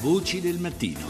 Voci del mattino.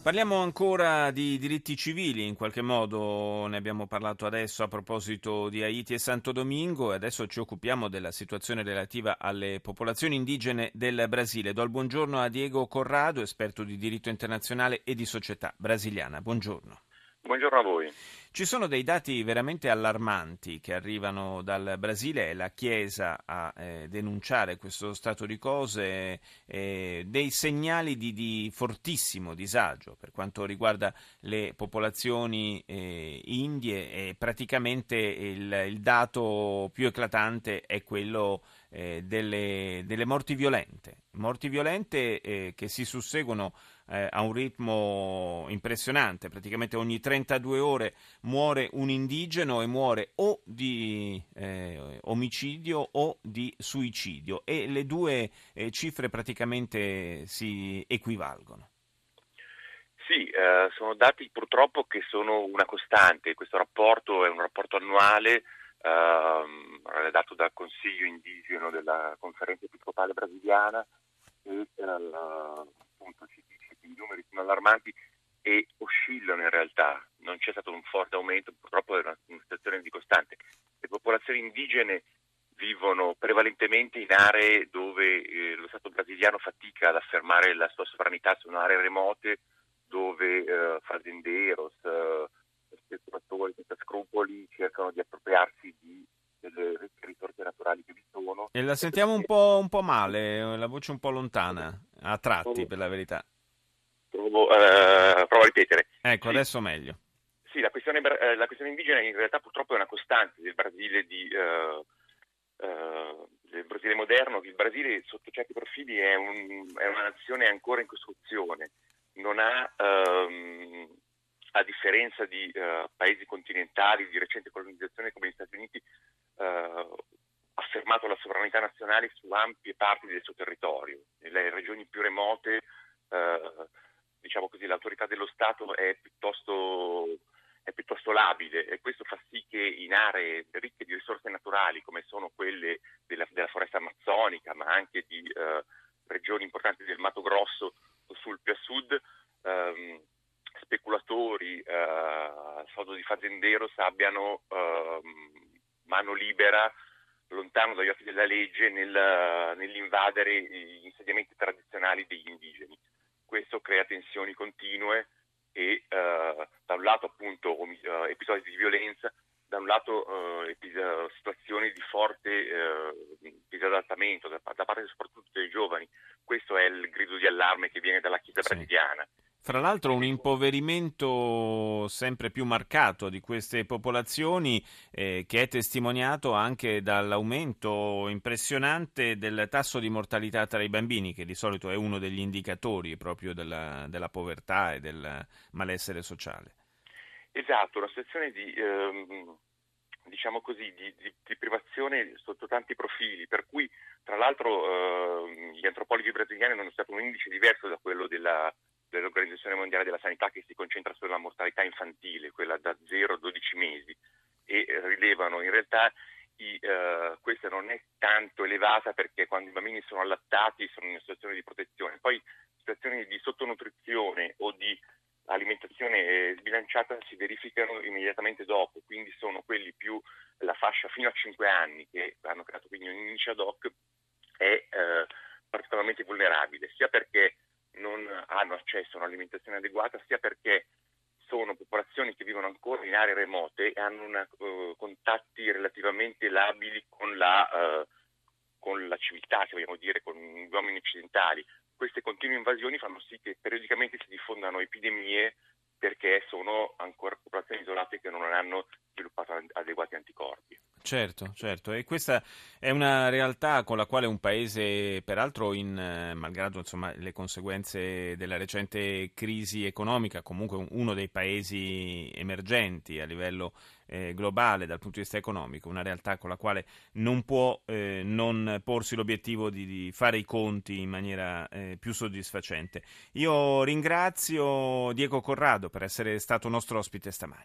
Parliamo ancora di diritti civili, in qualche modo ne abbiamo parlato adesso a proposito di Haiti e Santo Domingo e adesso ci occupiamo della situazione relativa alle popolazioni indigene del Brasile. Do il buongiorno a Diego Corrado, esperto di diritto internazionale e di società brasiliana. Buongiorno. Buongiorno a voi. Ci sono dei dati veramente allarmanti che arrivano dal Brasile, è la Chiesa a eh, denunciare questo stato di cose, eh, dei segnali di, di, fortissimo disagio per quanto riguarda le popolazioni eh, indie e praticamente il, il, dato più eclatante è quello eh, delle, delle, morti violente, morti violente eh, che si susseguono eh, a un ritmo impressionante, praticamente ogni 32 ore muore un indigeno e muore o di eh, omicidio o di suicidio. E le due eh, cifre praticamente si equivalgono. Sì, eh, sono dati purtroppo che sono una costante, questo rapporto è un rapporto annuale ehm, redatto dal Consiglio indigeno della conferenza episcopale brasiliana e eh, appunto ci i numeri sono allarmanti e oscillano in realtà, non c'è stato un forte aumento, purtroppo è una, una situazione di costante. Le popolazioni indigene vivono prevalentemente in aree dove eh, lo Stato brasiliano fatica ad affermare la sua sovranità, sono aree remote dove eh, fazenderos, eh, speculatori senza scrupoli cercano di appropriarsi di, delle risorse naturali che vi sono. E la sentiamo un po', un po male, la voce un po' lontana, a tratti per la verità provo, eh, provo a ripetere. Ecco, sì. adesso meglio. Questione, eh, la questione, indigena in realtà purtroppo è una costante del Brasile, di, uh, uh, del Brasile moderno. Il Brasile sotto certi profili è, un, è una nazione ancora in costruzione, non ha, um, a differenza di uh, paesi continentali di recente colonizzazione come gli Stati Uniti, affermato la sovranità nazionale su ampie parti del suo territorio. Nelle regioni più remote diciamo così, l'autorità dello Stato è piuttosto, piuttosto, labile e questo fa sì che in aree ricche di risorse naturali come sono quelle della, della foresta amazzonica ma anche di eh, regioni importanti del Mato Grosso sul più a sud ehm, speculatori eh, soldo di fazenderos abbiano ehm, mano libera lontano dagli occhi della legge nel, nell'invadere gli insediamenti tradizionali degli indigeni. Questo crea tensioni continue e uh, da un lato appunto uh, episodi di violenza, da un lato uh, epis- situazioni di forte disadattamento da, da, parte soprattutto dei giovani. Questo è il grido di allarme che viene dalla Chiesa sì. brasiliana. Fra l'altro un impoverimento sempre più marcato di queste popolazioni eh, che è testimoniato anche dall'aumento impressionante del tasso di mortalità tra i bambini, che di solito è uno degli indicatori proprio della, della povertà e del malessere sociale. Esatto, una situazione di, ehm, diciamo così, di, di, di, privazione sotto tanti profili, per cui tra l'altro eh, gli antropologi brasiliani hanno stato un indice diverso da quello della dell'Organizzazione Mondiale della Sanità che si concentra sulla mortalità infantile, quella da 0 a 12 mesi, e rilevano in realtà i, uh, questa non è tanto elevata perché quando i bambini sono allattati sono in una situazione di protezione, poi situazioni di sottonutrizione o di alimentazione eh, sbilanciata si verificano immediatamente dopo, quindi sono quelli più la fascia fino a 5 anni che hanno creato. Quindi un indice ad hoc è uh, particolarmente vulnerabile, sia perché hanno accesso a un'alimentazione adeguata, sia perché sono popolazioni che vivono ancora in aree remote e hanno una, uh, contatti relativamente labili con la, uh, con la civiltà, se vogliamo dire, con gli uomini occidentali. Queste continue invasioni fanno sì che periodicamente si diffondano epidemie perché sono ancora popolazioni isolate che non hanno sviluppato adeguati anticorpi. Certo, certo, e questa è una realtà con la quale un paese, peraltro, in, eh, malgrado insomma, le conseguenze della recente crisi economica, comunque uno dei paesi emergenti a livello eh, globale dal punto di vista economico, una realtà con la quale non può eh, non porsi l'obiettivo di, di, fare i conti in maniera eh, più soddisfacente. Io ringrazio Diego Corrado per essere stato nostro ospite stamani.